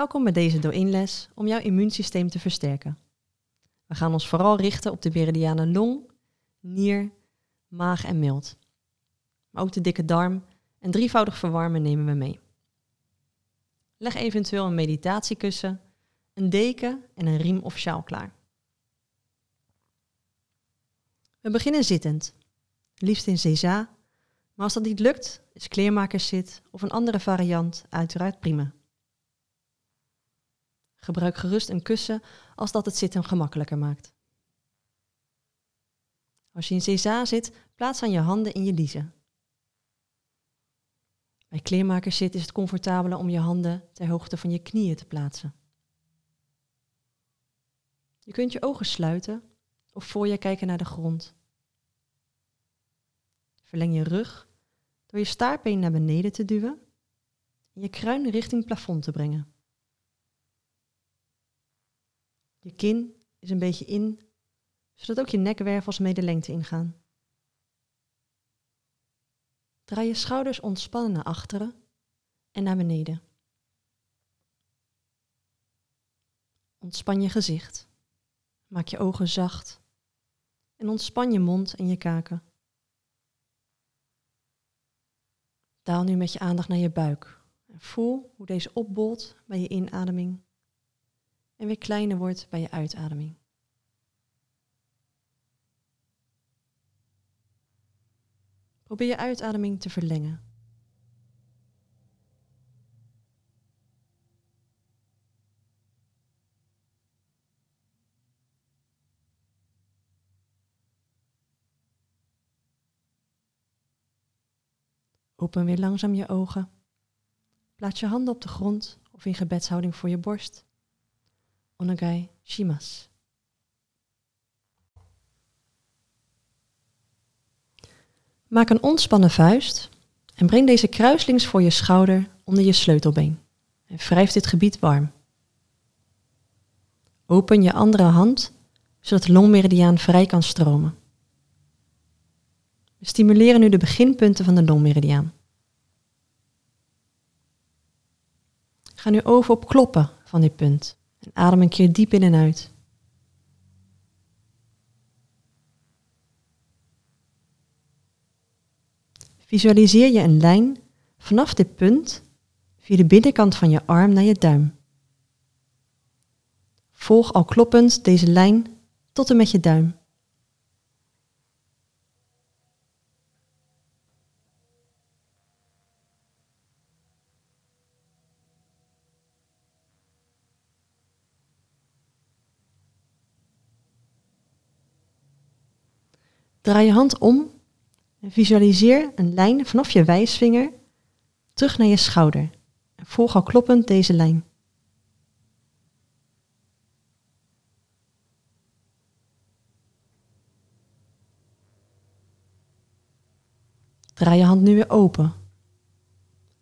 Welkom bij deze Do-in-les om jouw immuunsysteem te versterken. We gaan ons vooral richten op de meridianen long, nier, maag en mild. Maar ook de dikke darm en drievoudig verwarmen nemen we mee. Leg eventueel een meditatiekussen, een deken en een riem of sjaal klaar. We beginnen zittend, liefst in César, maar als dat niet lukt, is kleermakerszit of een andere variant uiteraard prima. Gebruik gerust een kussen als dat het zitten gemakkelijker maakt. Als je in César zit, plaats dan je handen in je liezen. Bij kleermakerszit is het comfortabeler om je handen ter hoogte van je knieën te plaatsen. Je kunt je ogen sluiten of voor je kijken naar de grond. Verleng je rug door je staartbeen naar beneden te duwen en je kruin richting het plafond te brengen. Je kin is een beetje in, zodat ook je nekwervels mee de lengte ingaan. Draai je schouders ontspannen naar achteren en naar beneden. Ontspan je gezicht. Maak je ogen zacht. En ontspan je mond en je kaken. Daal nu met je aandacht naar je buik. En voel hoe deze opbolt bij je inademing en weer kleiner wordt bij je uitademing. Probeer je uitademing te verlengen. Open weer langzaam je ogen. Plaats je handen op de grond of in gebedshouding voor je borst. Onagai shimasu. Maak een ontspannen vuist en breng deze kruislings voor je schouder onder je sleutelbeen. En wrijf dit gebied warm. Open je andere hand zodat de longmeridiaan vrij kan stromen. We stimuleren nu de beginpunten van de longmeridiaan. Ga nu over op kloppen van dit punt. En adem een keer diep in en uit. Visualiseer je een lijn vanaf dit punt via de binnenkant van je arm naar je duim. Volg al kloppend deze lijn tot en met je duim. Draai je hand om en visualiseer een lijn vanaf je wijsvinger terug naar je schouder. En volg al kloppend deze lijn. Draai je hand nu weer open.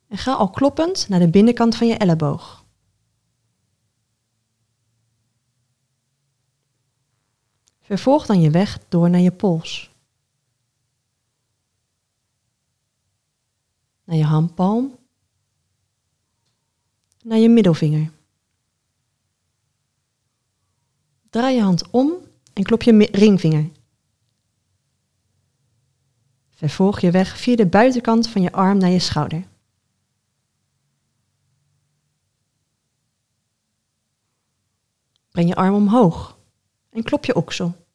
En ga al kloppend naar de binnenkant van je elleboog. Vervolg dan je weg door naar je pols. Naar je handpalm. Naar je middelvinger. Draai je hand om en klop je ringvinger. Vervolg je weg via de buitenkant van je arm naar je schouder. Breng je arm omhoog en klop je oksel.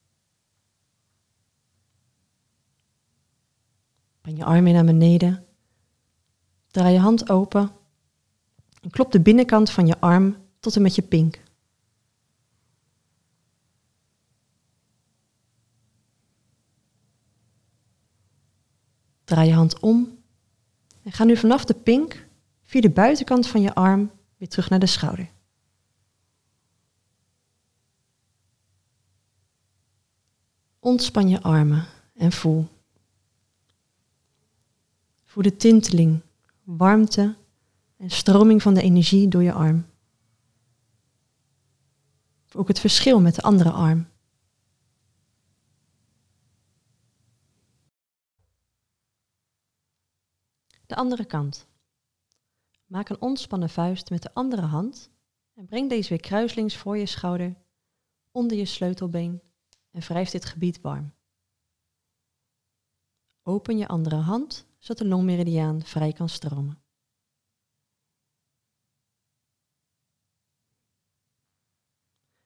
Breng je arm weer naar beneden. Draai je hand open en klop de binnenkant van je arm tot en met je pink. Draai je hand om en ga nu vanaf de pink via de buitenkant van je arm weer terug naar de schouder. Ontspan je armen en voel. Voel de tinteling, warmte en stroming van de energie door je arm. Ook het verschil met de andere arm. De andere kant. Maak een ontspannen vuist met de andere hand En breng deze weer kruislings voor je schouder, onder je sleutelbeen en wrijf dit gebied warm. Open je andere hand, zodat de longmeridiaan vrij kan stromen.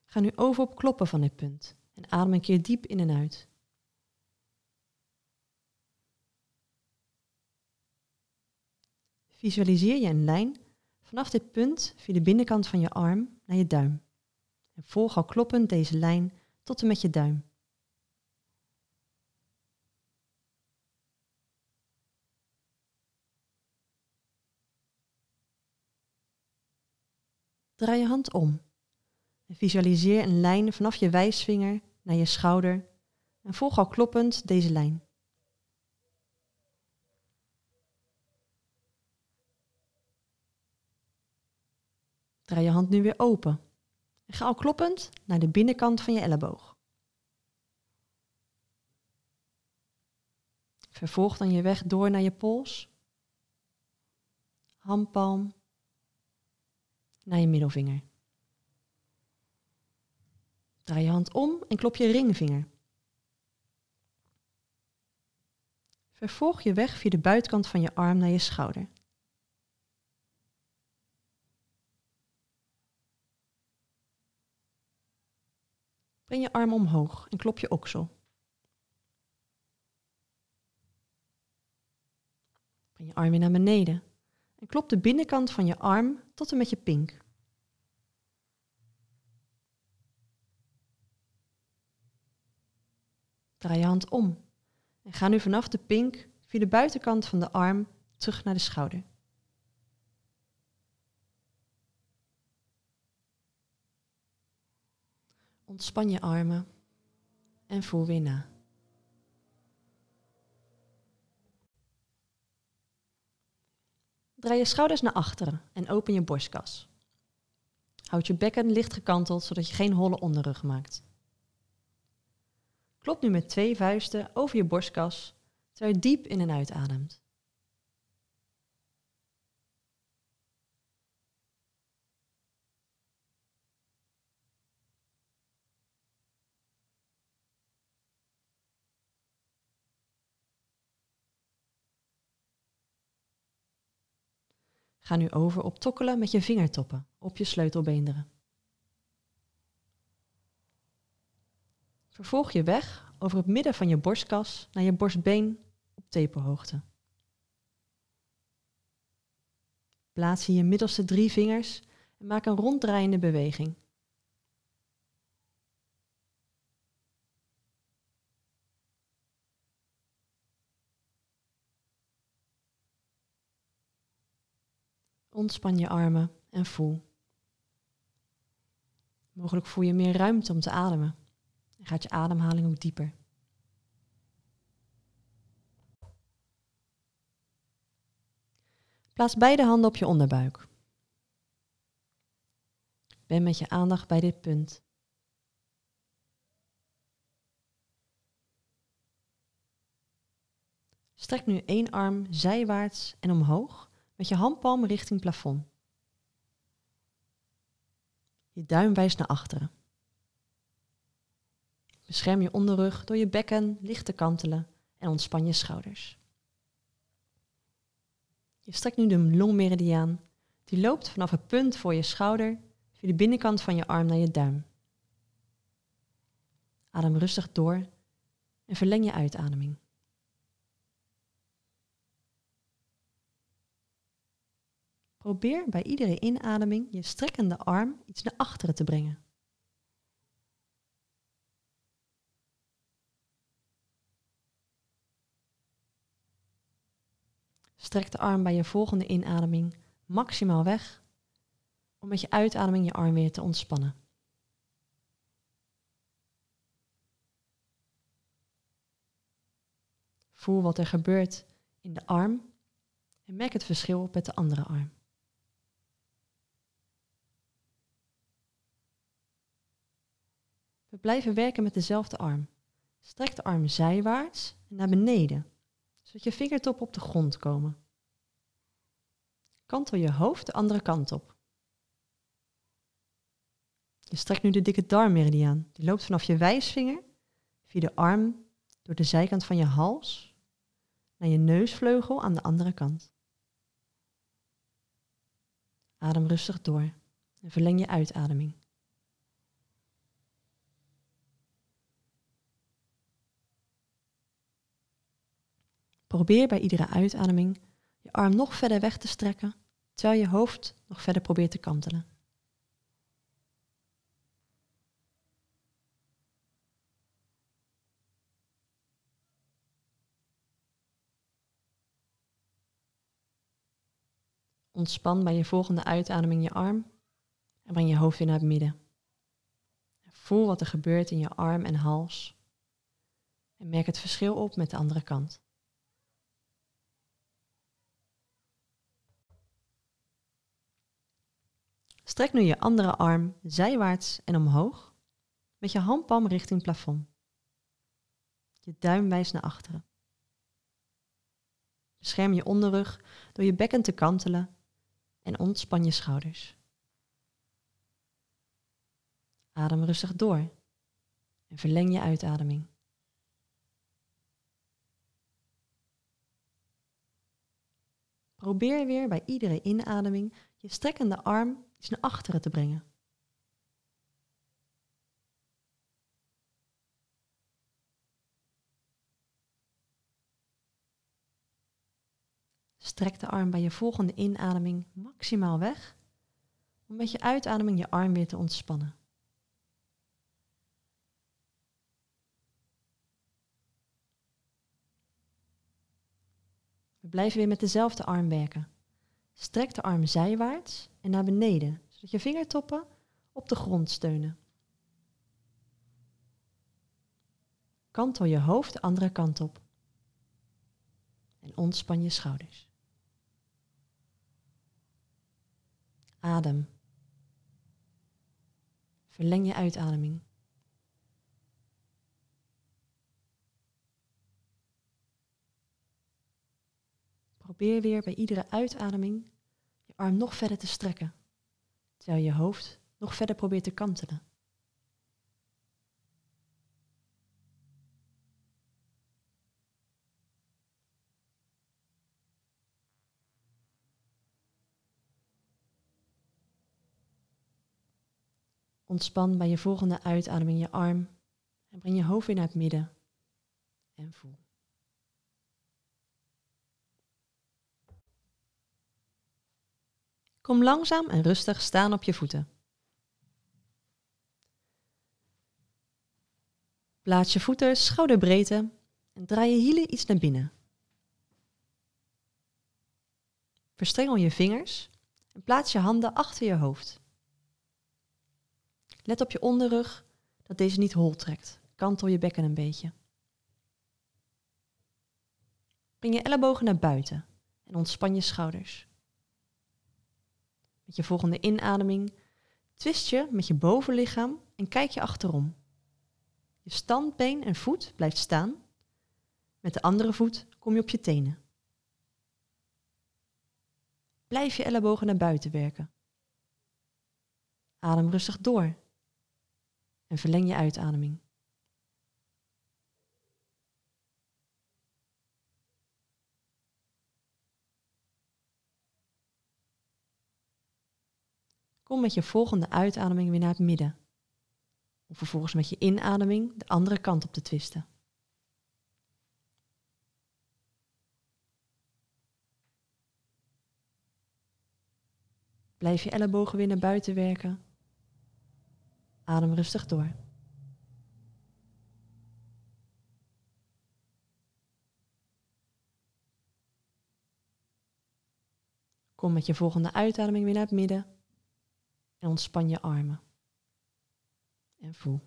Ga nu over op kloppen van dit punt en adem een keer diep in en uit. Visualiseer je een lijn vanaf dit punt via de binnenkant van je arm naar je duim. En volg al kloppend deze lijn tot en met je duim. Draai je hand om visualiseer een lijn vanaf je wijsvinger naar je schouder en volg al kloppend deze lijn. Draai je hand nu weer open en ga al kloppend naar de binnenkant van je elleboog. Vervolg dan je weg door naar je pols, handpalm, naar je middelvinger. Draai je hand om en klop je ringvinger. Vervolg je weg via de buitenkant van je arm naar je schouder. Breng je arm omhoog en klop je oksel. Breng je arm weer naar beneden en klop de binnenkant van je arm tot en met je pink. Draai je hand om en ga nu vanaf de pink via de buitenkant van de arm terug naar de schouder. Ontspan je armen en voel weer na. Draai je schouders naar achteren en open je borstkas. Houd je bekken licht gekanteld zodat je geen holle onderrug maakt. Klop nu met twee vuisten over je borstkas terwijl je diep in en uitademt. Ga nu over op tokkelen met je vingertoppen op je sleutelbeenderen. Vervolg je weg over het midden van je borstkas naar je borstbeen op tepelhoogte. Plaats hier je middelste drie vingers en maak een ronddraaiende beweging. Ontspan je armen en voel. Mogelijk voel je meer ruimte om te ademen. En gaat je ademhaling ook dieper. Plaats beide handen op je onderbuik. Ben met je aandacht bij dit punt. Strek nu één arm zijwaarts en omhoog met je handpalm richting plafond. Je duim wijst naar achteren. Bescherm je onderrug door je bekken licht te kantelen en ontspan je schouders. Je strekt nu de longmeridiaan. Die loopt vanaf het punt voor je schouder via de binnenkant van je arm naar je duim. Adem rustig door en verleng je uitademing. Probeer bij iedere inademing je strekkende arm iets naar achteren te brengen. Strek de arm bij je volgende inademing maximaal weg om met je uitademing je arm weer te ontspannen. Voel wat er gebeurt in de arm en merk het verschil met de andere arm. We blijven werken met dezelfde arm. Strek de arm zijwaarts en naar beneden, zodat je vingertoppen op de grond komen. Kantel je hoofd de andere kant op. Je strekt nu de dikke darmmeridiaan. Die loopt vanaf je wijsvinger, via de arm, door de zijkant van je hals, naar je neusvleugel aan de andere kant. Adem rustig door en verleng je uitademing. Probeer bij iedere uitademing je arm nog verder weg te strekken, terwijl je hoofd nog verder probeert te kantelen. Ontspan bij je volgende uitademing je arm en breng je hoofd weer naar het midden. Voel wat er gebeurt in je arm en hals. En merk het verschil op met de andere kant. Strek nu je andere arm zijwaarts en omhoog met je handpalm richting plafond. Je duim wijst naar achteren. Bescherm je onderrug door je bekken te kantelen en ontspan je schouders. Adem rustig door en verleng je uitademing. Probeer weer bij iedere inademing je strekkende arm iets naar achteren te brengen. Strek de arm bij je volgende inademing maximaal weg om met je uitademing je arm weer te ontspannen. We blijven weer met dezelfde arm werken. Strek de arm zijwaarts en naar beneden, zodat je vingertoppen op de grond steunen. Kantel je hoofd de andere kant op. En ontspan je schouders. Adem. Verleng je uitademing. Probeer weer bij iedere uitademing je arm nog verder te strekken, terwijl je hoofd nog verder probeert te kantelen. Ontspan bij je volgende uitademing je arm en breng je hoofd weer naar het midden en voel. Kom langzaam en rustig staan op je voeten. Plaats je voeten schouderbreedte en draai je hielen iets naar binnen. Verstrengel je vingers en plaats je handen achter je hoofd. Let op je onderrug dat deze niet hol trekt. Kantel je bekken een beetje. Breng je ellebogen naar buiten en ontspan je schouders. Met je volgende inademing twist je met je bovenlichaam en kijk je achterom. Je standbeen en voet blijft staan. Met de andere voet kom je op je tenen. Blijf je ellebogen naar buiten werken. Adem rustig door en verleng je uitademing. Kom met je volgende uitademing weer naar het midden. Om vervolgens met je inademing de andere kant op te twisten. Blijf je ellebogen weer naar buiten werken. Adem rustig door. Kom met je volgende uitademing weer naar het midden. En ontspan je armen. En voel.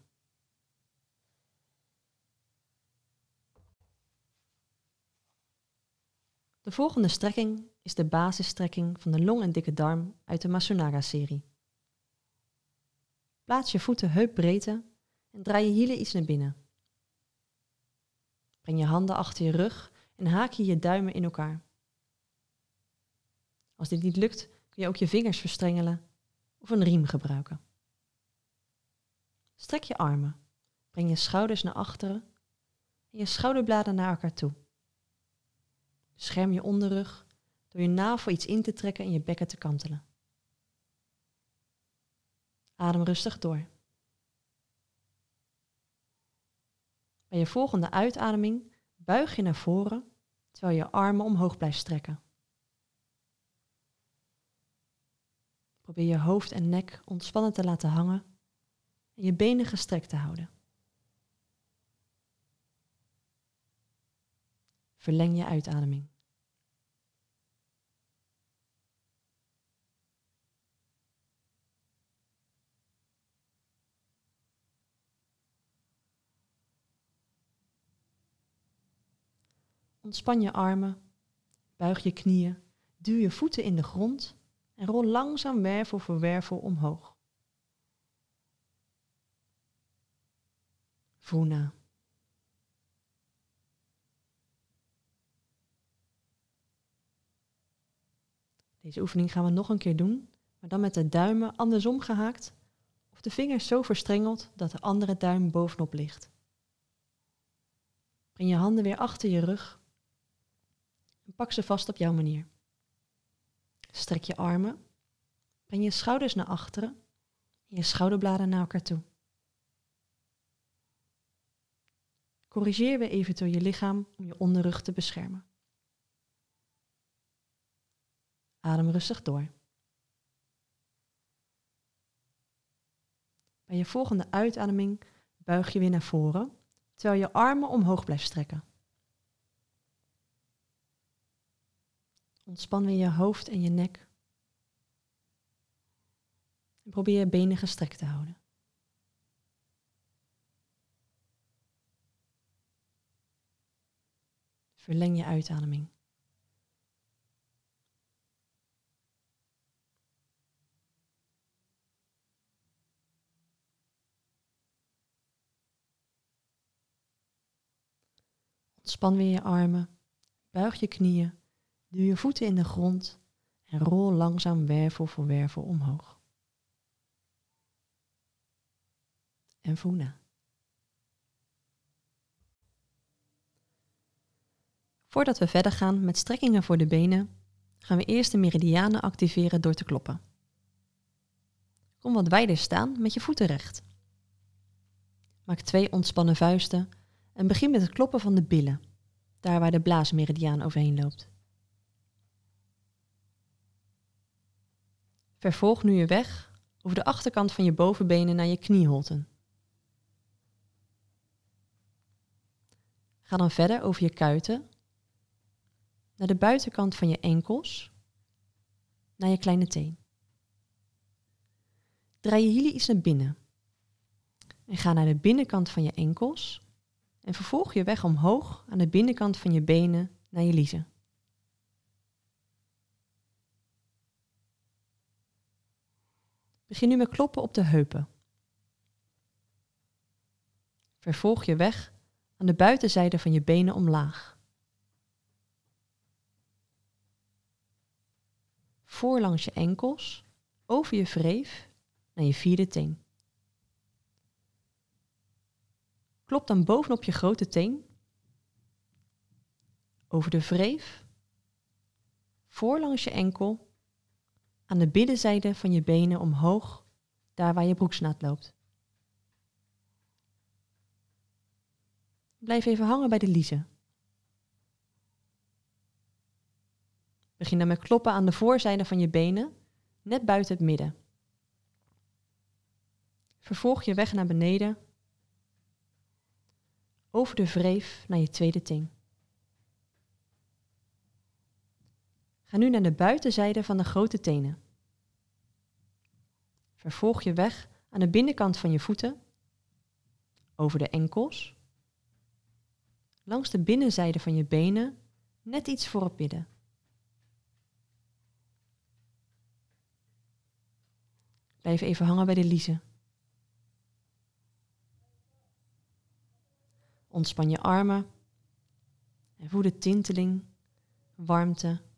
De volgende strekking is de basisstrekking van de long en dikke darm uit de Masunaga-serie. Plaats je voeten heupbreedte en draai je hielen iets naar binnen. Breng je handen achter je rug en haak je je duimen in elkaar. Als dit niet lukt, kun je ook je vingers verstrengelen of een riem gebruiken. Strek je armen. Breng je schouders naar achteren en je schouderbladen naar elkaar toe. Bescherm je onderrug door je navel iets in te trekken en je bekken te kantelen. Adem rustig door. Bij je volgende uitademing buig je naar voren terwijl je armen omhoog blijft strekken. Probeer je hoofd en nek ontspannen te laten hangen en je benen gestrekt te houden. Verleng je uitademing. Ontspan je armen, buig je knieën, duw je voeten in de grond en rol langzaam wervel voor wervel omhoog. Voel na. Deze oefening gaan we nog een keer doen, maar dan met de duimen andersom gehaakt of de vingers zo verstrengeld dat de andere duim bovenop ligt. Breng je handen weer achter je rug en pak ze vast op jouw manier. Strek je armen, breng je schouders naar achteren en je schouderbladen naar elkaar toe. Corrigeer weer eventueel je lichaam om je onderrug te beschermen. Adem rustig door. Bij je volgende uitademing buig je weer naar voren, terwijl je armen omhoog blijft strekken. Ontspan weer je hoofd en je nek. En probeer je benen gestrekt te houden. Verleng je uitademing. Ontspan weer je armen, buig je knieën, duw je voeten in de grond en rol langzaam wervel voor wervel omhoog. En voel na. Voordat we verder gaan met strekkingen voor de benen, gaan we eerst de meridianen activeren door te kloppen. Kom wat wijder staan met je voeten recht. Maak twee ontspannen vuisten en begin met het kloppen van de billen, daar waar de blaasmeridiaan overheen loopt. Vervolg nu je weg over de achterkant van je bovenbenen naar je knieholten. Ga dan verder over je kuiten naar de buitenkant van je enkels, naar je kleine teen. Draai je hielen iets naar binnen en ga naar de binnenkant van je enkels en vervolg je weg omhoog aan de binnenkant van je benen naar je liezen. Begin nu met kloppen op de heupen. Vervolg je weg aan de buitenzijde van je benen omlaag. Voorlangs je enkels, over je wreef naar je vierde teen. Klop dan bovenop je grote teen, over de wreef, voorlangs je enkel aan de binnenzijde van je benen omhoog, daar waar je broeksnaad loopt. Blijf even hangen bij de liezen. Begin dan met kloppen aan de voorzijde van je benen, net buiten het midden. Vervolg je weg naar beneden, over de wreef naar je tweede teen. Ga nu naar de buitenzijde van de grote tenen. Vervolg je weg aan de binnenkant van je voeten, over de enkels, langs de binnenzijde van je benen, net iets voor het midden. Blijf even hangen bij de liezen. Ontspan je armen en voel de tinteling, warmte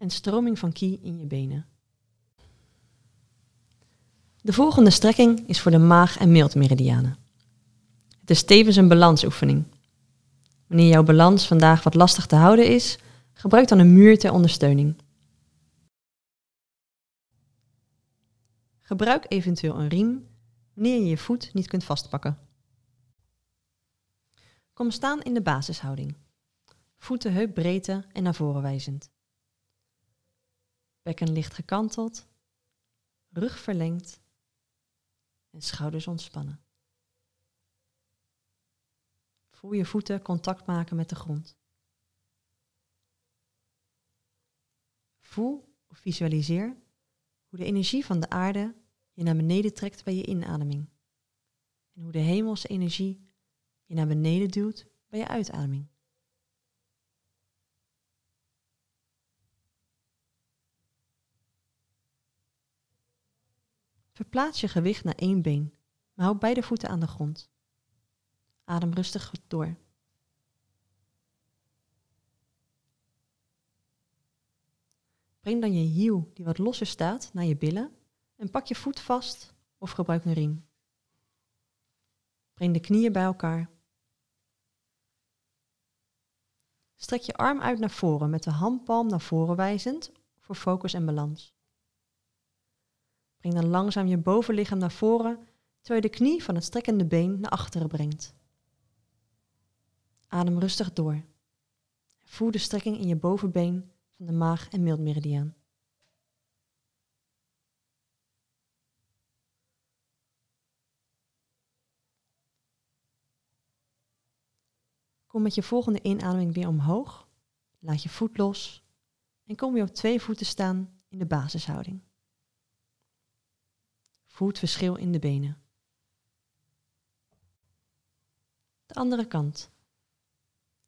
en stroming van ki in je benen. De volgende strekking is voor de maag- en mildmeridianen. Het is tevens een balansoefening. Wanneer jouw balans vandaag wat lastig te houden is, gebruik dan een muur ter ondersteuning. Gebruik eventueel een riem wanneer je je voet niet kunt vastpakken. Kom staan in de basishouding. Voeten heupbreedte en naar voren wijzend. Bekken licht gekanteld, rug verlengd en schouders ontspannen. Voel je voeten contact maken met de grond. Voel of visualiseer hoe de energie van de aarde je naar beneden trekt bij je inademing. En hoe de hemelse energie je naar beneden duwt bij je uitademing. Verplaats je gewicht naar één been, maar houd beide voeten aan de grond. Adem rustig door. Breng dan je hiel die wat losser staat naar je billen en pak je voet vast of gebruik een riem. Breng de knieën bij elkaar. Strek je arm uit naar voren met de handpalm naar voren wijzend voor focus en balans. Breng dan langzaam je bovenlichaam naar voren terwijl je de knie van het strekkende been naar achteren brengt. Adem rustig door. Voel de strekking in je bovenbeen van de maag- en mildmeridiaan. Kom met je volgende inademing weer omhoog. Laat je voet los en kom weer op twee voeten staan in de basishouding. Voel het verschil in de benen. De andere kant.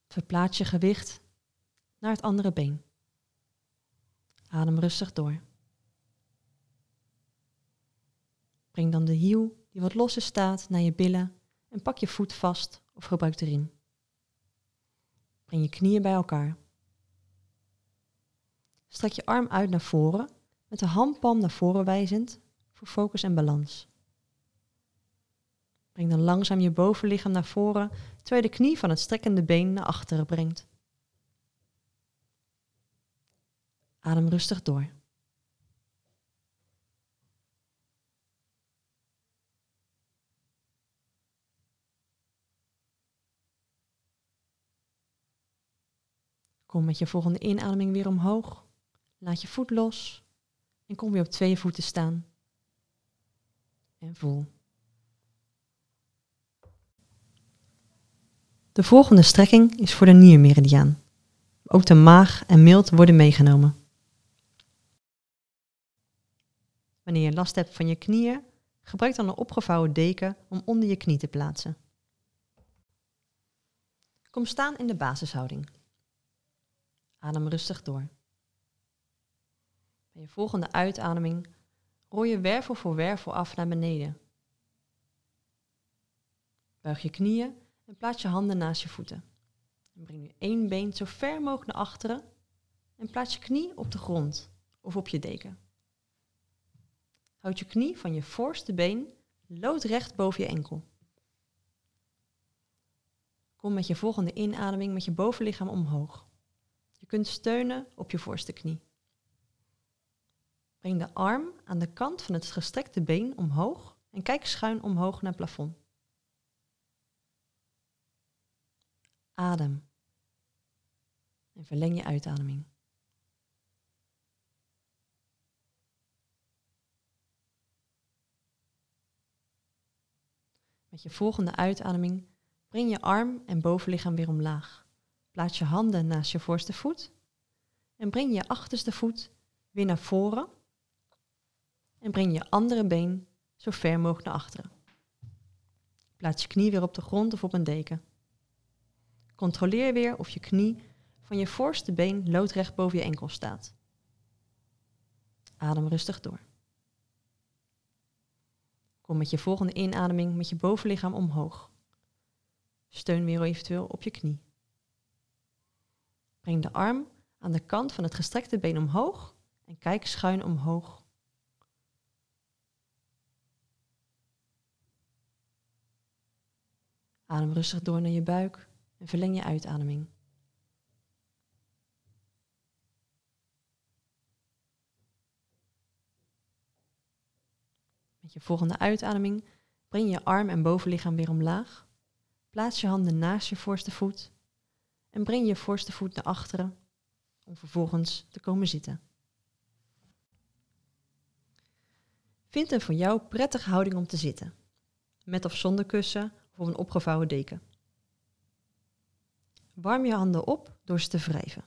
Verplaats je gewicht naar het andere been. Adem rustig door. Breng dan de hiel die wat losser staat naar je billen en pak je voet vast of gebruik de riem. Breng je knieën bij elkaar. Strek je arm uit naar voren met de handpalm naar voren wijzend voor focus en balans. Breng dan langzaam je bovenlichaam naar voren terwijl je de knie van het strekkende been naar achteren brengt. Adem rustig door. Kom met je volgende inademing weer omhoog. Laat je voet los en kom weer op twee voeten staan. En voel. De volgende strekking is voor de niermeridiaan. Ook de maag en mild worden meegenomen. Wanneer je last hebt van je knieën, gebruik dan een opgevouwen deken om onder je knie te plaatsen. Kom staan in de basishouding. Adem rustig door. Bij je volgende uitademing rol je wervel voor wervel af naar beneden. Buig je knieën en plaats je handen naast je voeten. En breng nu één been zo ver mogelijk naar achteren en plaats je knie op de grond of op je deken. Houd je knie van je voorste been loodrecht boven je enkel. Kom met je volgende inademing met je bovenlichaam omhoog. Je kunt steunen op je voorste knie. Breng de arm aan de kant van het gestrekte been omhoog en kijk schuin omhoog naar het plafond. Adem. En verleng je uitademing. Met je volgende uitademing breng je arm en bovenlichaam weer omlaag. Plaats je handen naast je voorste voet en breng je achterste voet weer naar voren en breng je andere been zo ver mogelijk naar achteren. Plaats je knie weer op de grond of op een deken. Controleer weer of je knie van je voorste been loodrecht boven je enkel staat. Adem rustig door. Kom met je volgende inademing met je bovenlichaam omhoog. Steun weer eventueel op je knie. Breng de arm aan de kant van het gestrekte been omhoog en kijk schuin omhoog. Adem rustig door naar je buik en verleng je uitademing. Met je volgende uitademing breng je arm en bovenlichaam weer omlaag. Plaats je handen naast je voorste voet en breng je voorste voet naar achteren om vervolgens te komen zitten. Vind een voor jou prettige houding om te zitten, met of zonder kussen of een opgevouwen deken. Warm je handen op door ze te wrijven.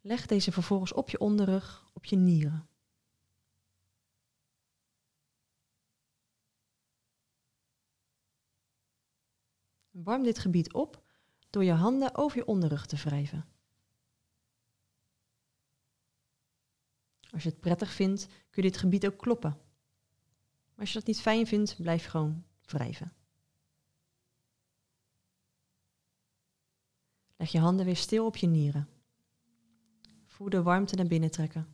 Leg deze vervolgens op je onderrug, op je nieren. Warm dit gebied op door je handen over je onderrug te wrijven. Als je het prettig vindt, kun je dit gebied ook kloppen. Maar als je dat niet fijn vindt, blijf gewoon wrijven. Leg je handen weer stil op je nieren. Voel de warmte naar binnen trekken.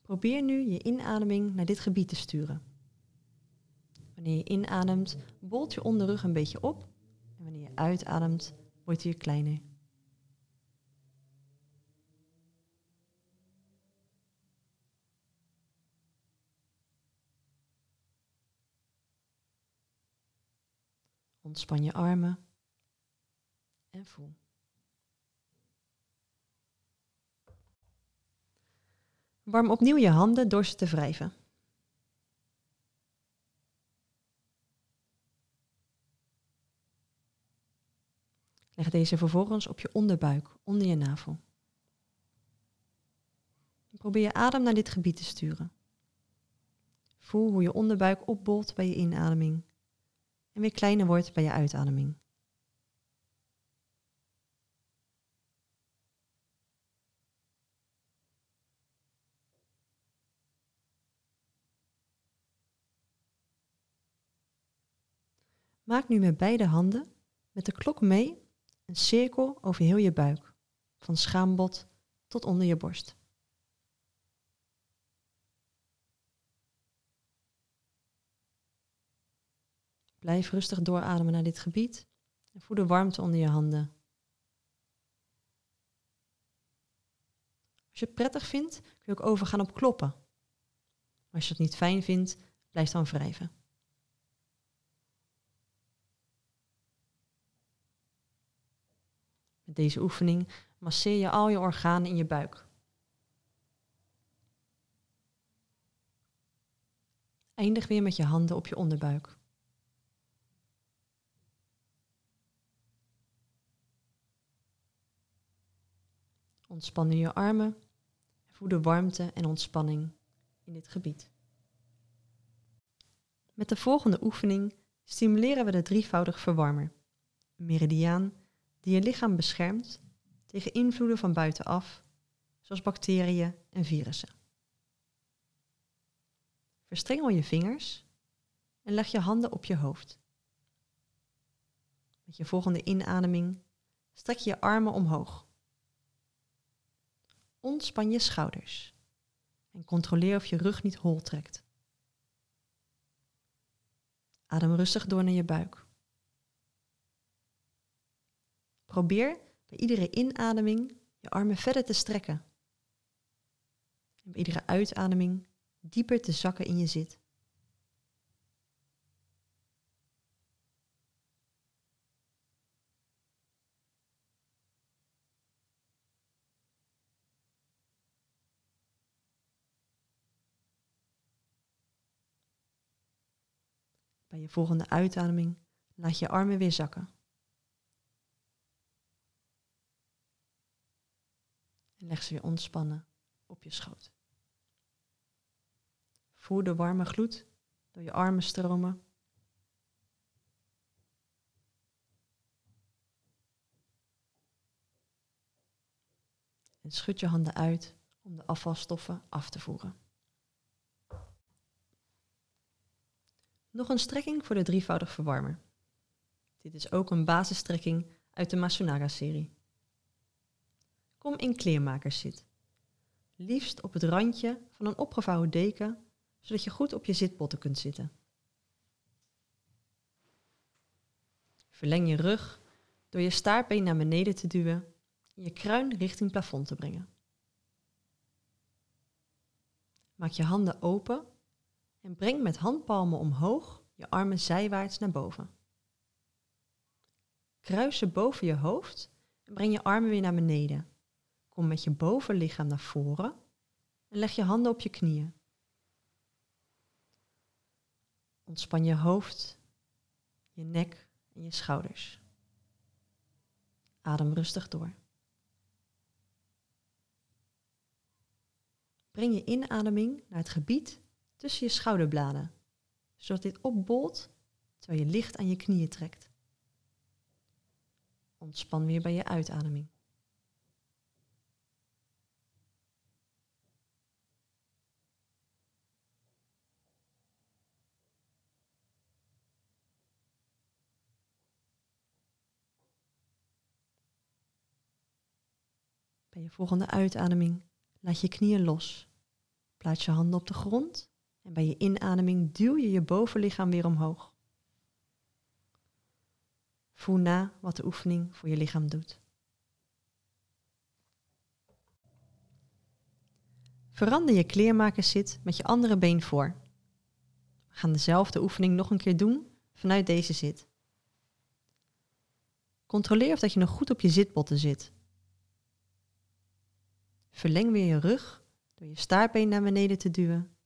Probeer nu je inademing naar dit gebied te sturen. Wanneer je inademt, bolt je onderrug een beetje op. En wanneer je uitademt, wordt hij kleiner. Ontspan je armen en voel. Warm opnieuw je handen door ze te wrijven. Leg deze vervolgens op je onderbuik, onder je navel. Probeer je adem naar dit gebied te sturen. Voel hoe je onderbuik opbolt bij je inademing en weer kleiner wordt bij je uitademing. Maak nu met beide handen met de klok mee een cirkel over heel je buik, van schaambod tot onder je borst. Blijf rustig doorademen naar dit gebied en voel de warmte onder je handen. Als je het prettig vindt, kun je ook overgaan op kloppen. Maar als je het niet fijn vindt, blijf dan wrijven. Met deze oefening masseer je al je organen in je buik. Eindig weer met je handen op je onderbuik. Ontspan nu je armen en voel de warmte en ontspanning in dit gebied. Met de volgende oefening stimuleren we de drievoudig verwarmer, een meridiaan die je lichaam beschermt tegen invloeden van buitenaf, zoals bacteriën en virussen. Verstrengel je vingers en leg je handen op je hoofd. Met je volgende inademing strek je je armen omhoog. Ontspan je schouders en controleer of je rug niet hol trekt. Adem rustig door naar je buik. Probeer bij iedere inademing je armen verder te strekken. En bij iedere uitademing dieper te zakken in je zit. Bij je volgende uitademing laat je armen weer zakken. En leg ze weer ontspannen op je schoot. Voel de warme gloed door je armen stromen. En schud je handen uit om de afvalstoffen af te voeren. Nog een strekking voor de drievoudig verwarmer. Dit is ook een basisstrekking uit de Masunaga-serie. kom in kleermakerszit. Liefst op het randje van een opgevouwen deken, zodat je goed op je zitpotten kunt zitten. Verleng je rug door je staartbeen naar beneden te duwen en je kruin richting plafond te brengen. Maak je handen open en breng met handpalmen omhoog je armen zijwaarts naar boven. Kruis ze boven je hoofd en breng je armen weer naar beneden. Kom met je bovenlichaam naar voren en leg je handen op je knieën. Ontspan je hoofd, je nek en je schouders. Adem rustig door. Breng je inademing naar het gebied tussen je schouderbladen, zodat dit opbolt terwijl je licht aan je knieën trekt. Ontspan weer bij je uitademing. Bij je volgende uitademing laat je knieën los. Plaats je handen op de grond en bij je inademing duw je je bovenlichaam weer omhoog. Voel na wat de oefening voor je lichaam doet. Verander je kleermakerszit met je andere been voor. We gaan dezelfde oefening nog een keer doen vanuit deze zit. Controleer of dat je nog goed op je zitbotten zit. Verleng weer je rug door je staartbeen naar beneden te duwen en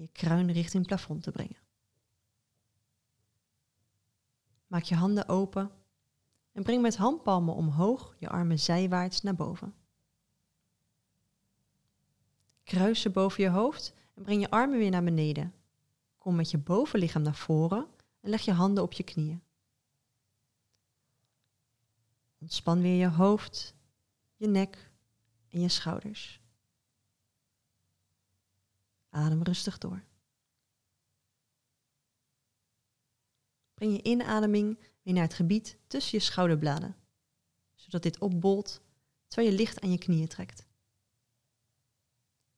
je kruin richting plafond te brengen. Maak je handen open en breng met handpalmen omhoog je armen zijwaarts naar boven. Kruis ze boven je hoofd en breng je armen weer naar beneden. Kom met je bovenlichaam naar voren en leg je handen op je knieën. Ontspan weer je hoofd, je nek en je schouders. Adem rustig door. Breng je inademing weer naar het gebied tussen je schouderbladen, zodat dit opbolt terwijl je licht aan je knieën trekt.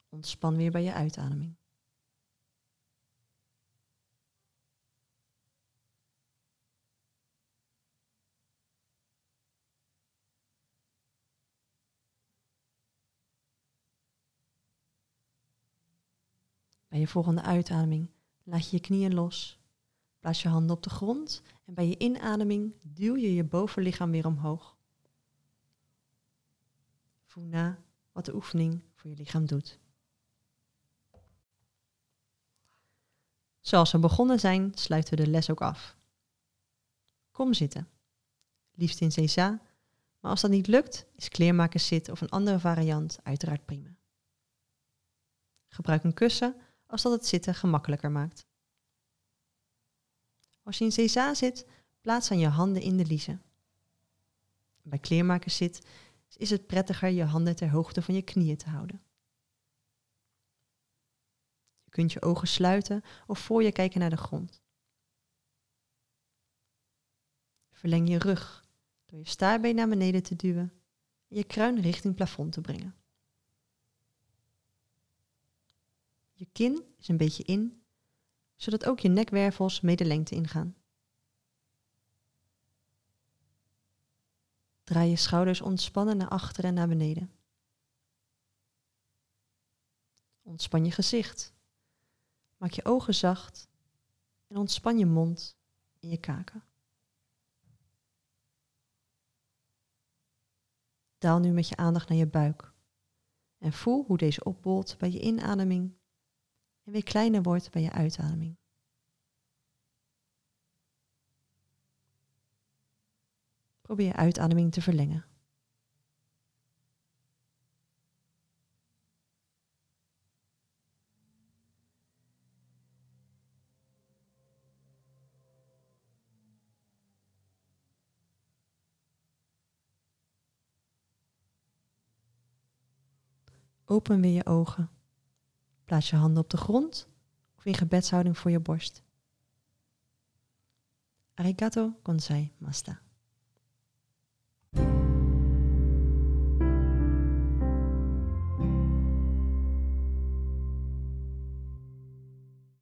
Ontspan weer bij je uitademing. Bij je volgende uitademing laat je je knieën los. Plaats je handen op de grond en bij je inademing duw je je bovenlichaam weer omhoog. Voel na wat de oefening voor je lichaam doet. Zoals we begonnen zijn, sluiten we de les ook af. Kom zitten. Liefst in Cesa, maar als dat niet lukt, is kleermakers zit of een andere variant uiteraard prima. Gebruik een kussen als dat het zitten gemakkelijker maakt. Als je in Cesa zit, plaats dan je handen in de liezen. Bij kleermakers zit, is het prettiger je handen ter hoogte van je knieën te houden. Je kunt je ogen sluiten of voor je kijken naar de grond. Verleng je rug door je staarbeen naar beneden te duwen en je kruin richting plafond te brengen. Je kin is een beetje in, zodat ook je nekwervels mee de lengte ingaan. Draai je schouders ontspannen naar achteren en naar beneden. Ontspan je gezicht. Maak je ogen zacht en ontspan je mond en je kaken. Daal nu met je aandacht naar je buik en voel hoe deze opbolt bij je inademing weer kleiner wordt bij je uitademing. Probeer je uitademing te verlengen. Open weer je ogen. Plaats je handen op de grond of in gebedshouding voor je borst. Arigato gozai masta.